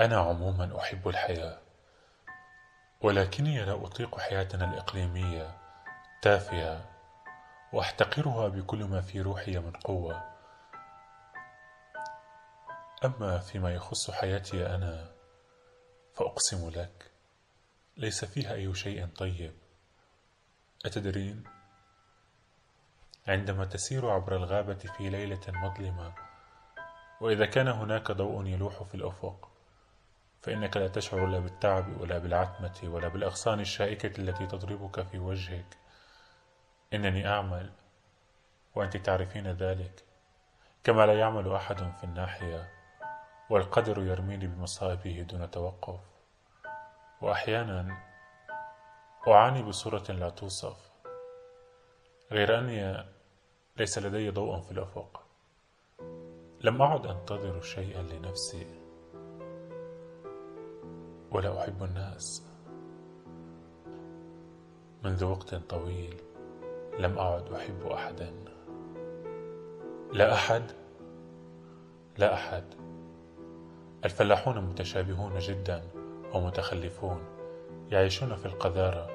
أنا عموما أحب الحياة ولكني لا أطيق حياتنا الإقليمية تافهة وأحتقرها بكل ما في روحي من قوة. أما فيما يخص حياتي أنا فأقسم لك ليس فيها أي شيء طيب. أتدرين عندما تسير عبر الغابة في ليلة مظلمة وإذا كان هناك ضوء يلوح في الأفق فإنك لا تشعر لا بالتعب ولا بالعتمة ولا بالأغصان الشائكة التي تضربك في وجهك. إنني أعمل وأنت تعرفين ذلك كما لا يعمل أحد في الناحية والقدر يرميني بمصائبه دون توقف. وأحيانا أعاني بصورة لا توصف غير أني ليس لدي ضوء في الأفق. لم أعد أنتظر شيئا لنفسي. ولا أحب الناس. منذ وقت طويل لم أعد أحب أحدا. لا أحد لا أحد. الفلاحون متشابهون جدا ومتخلفون يعيشون في القذارة.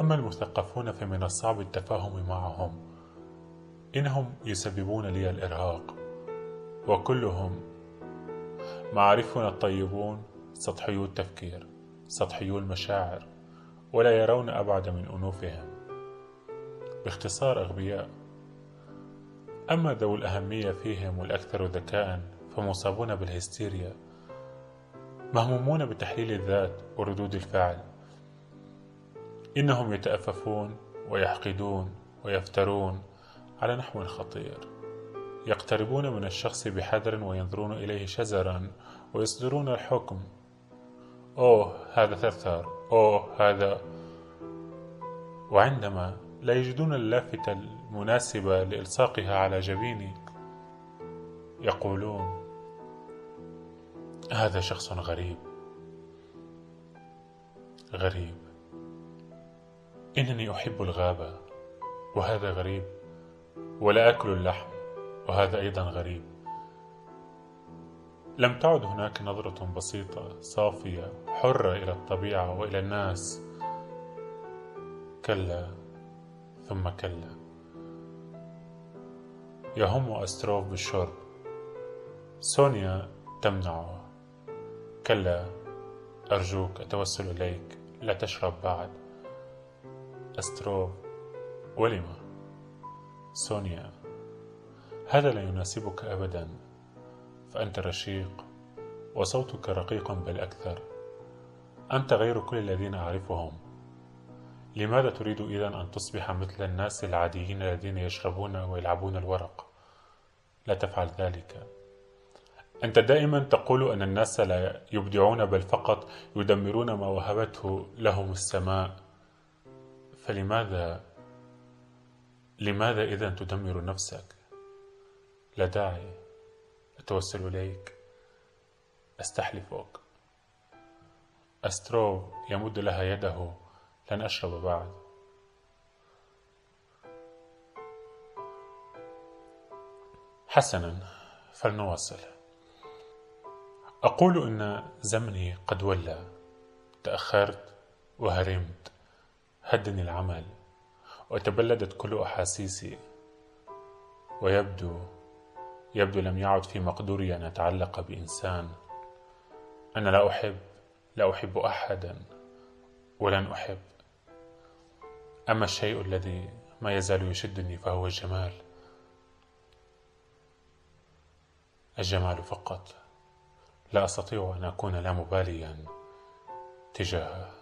أما المثقفون فمن الصعب التفاهم معهم. إنهم يسببون لي الإرهاق وكلهم معارفنا الطيبون سطحيو التفكير سطحيو المشاعر ولا يرون أبعد من أنوفهم باختصار أغبياء أما ذو الأهمية فيهم والأكثر ذكاء فمصابون بالهستيريا مهمومون بتحليل الذات وردود الفعل. إنهم يتأففون ويحقدون ويفترون على نحو خطير. يقتربون من الشخص بحذر وينظرون إليه شزرا ويصدرون الحكم أوه هذا ثرثار أوه هذا. وعندما لا يجدون اللافتة المناسبة لإلصاقها على جبيني يقولون هذا شخص غريب. غريب. إنني أحب الغابة وهذا غريب ولا أكل اللحم وهذا أيضا غريب. لم تعد هناك نظرة بسيطة صافية حرة إلى الطبيعة وإلى الناس. كلا ثم كلا. يهم أستروف بالشرب. سونيا تمنعه. كلا أرجوك أتوسل إليك. لا تشرب بعد. أستروف ولم؟ سونيا هذا لا يناسبك أبدا. فأنت رشيق وصوتك رقيق بل أكثر أنت غير كل الذين أعرفهم. لماذا تريد إذا أن تصبح مثل الناس العاديين الذين يشربون ويلعبون الورق؟ لا تفعل ذلك. أنت دائما تقول أن الناس لا يبدعون بل فقط يدمرون ما وهبته لهم السماء. فلماذا؟ لماذا إذا تدمر نفسك؟ لا داعي. أتوسل إليك. أستحلفك أسترو يمد لها يده. لن أشرب بعد. حسنا فلنواصل. أقول إن زمني قد ولى. تأخرت وهرمت. هدني العمل. وتبلدت كل أحاسيسي. ويبدو يبدو لم يعد في مقدوري أن أتعلق بإنسان. أنا لا أحب لا أحب أحدا ولن أحب. أما الشيء الذي ما يزال يشدني فهو الجمال. الجمال فقط. لا أستطيع أن أكون لا مباليا تجاهه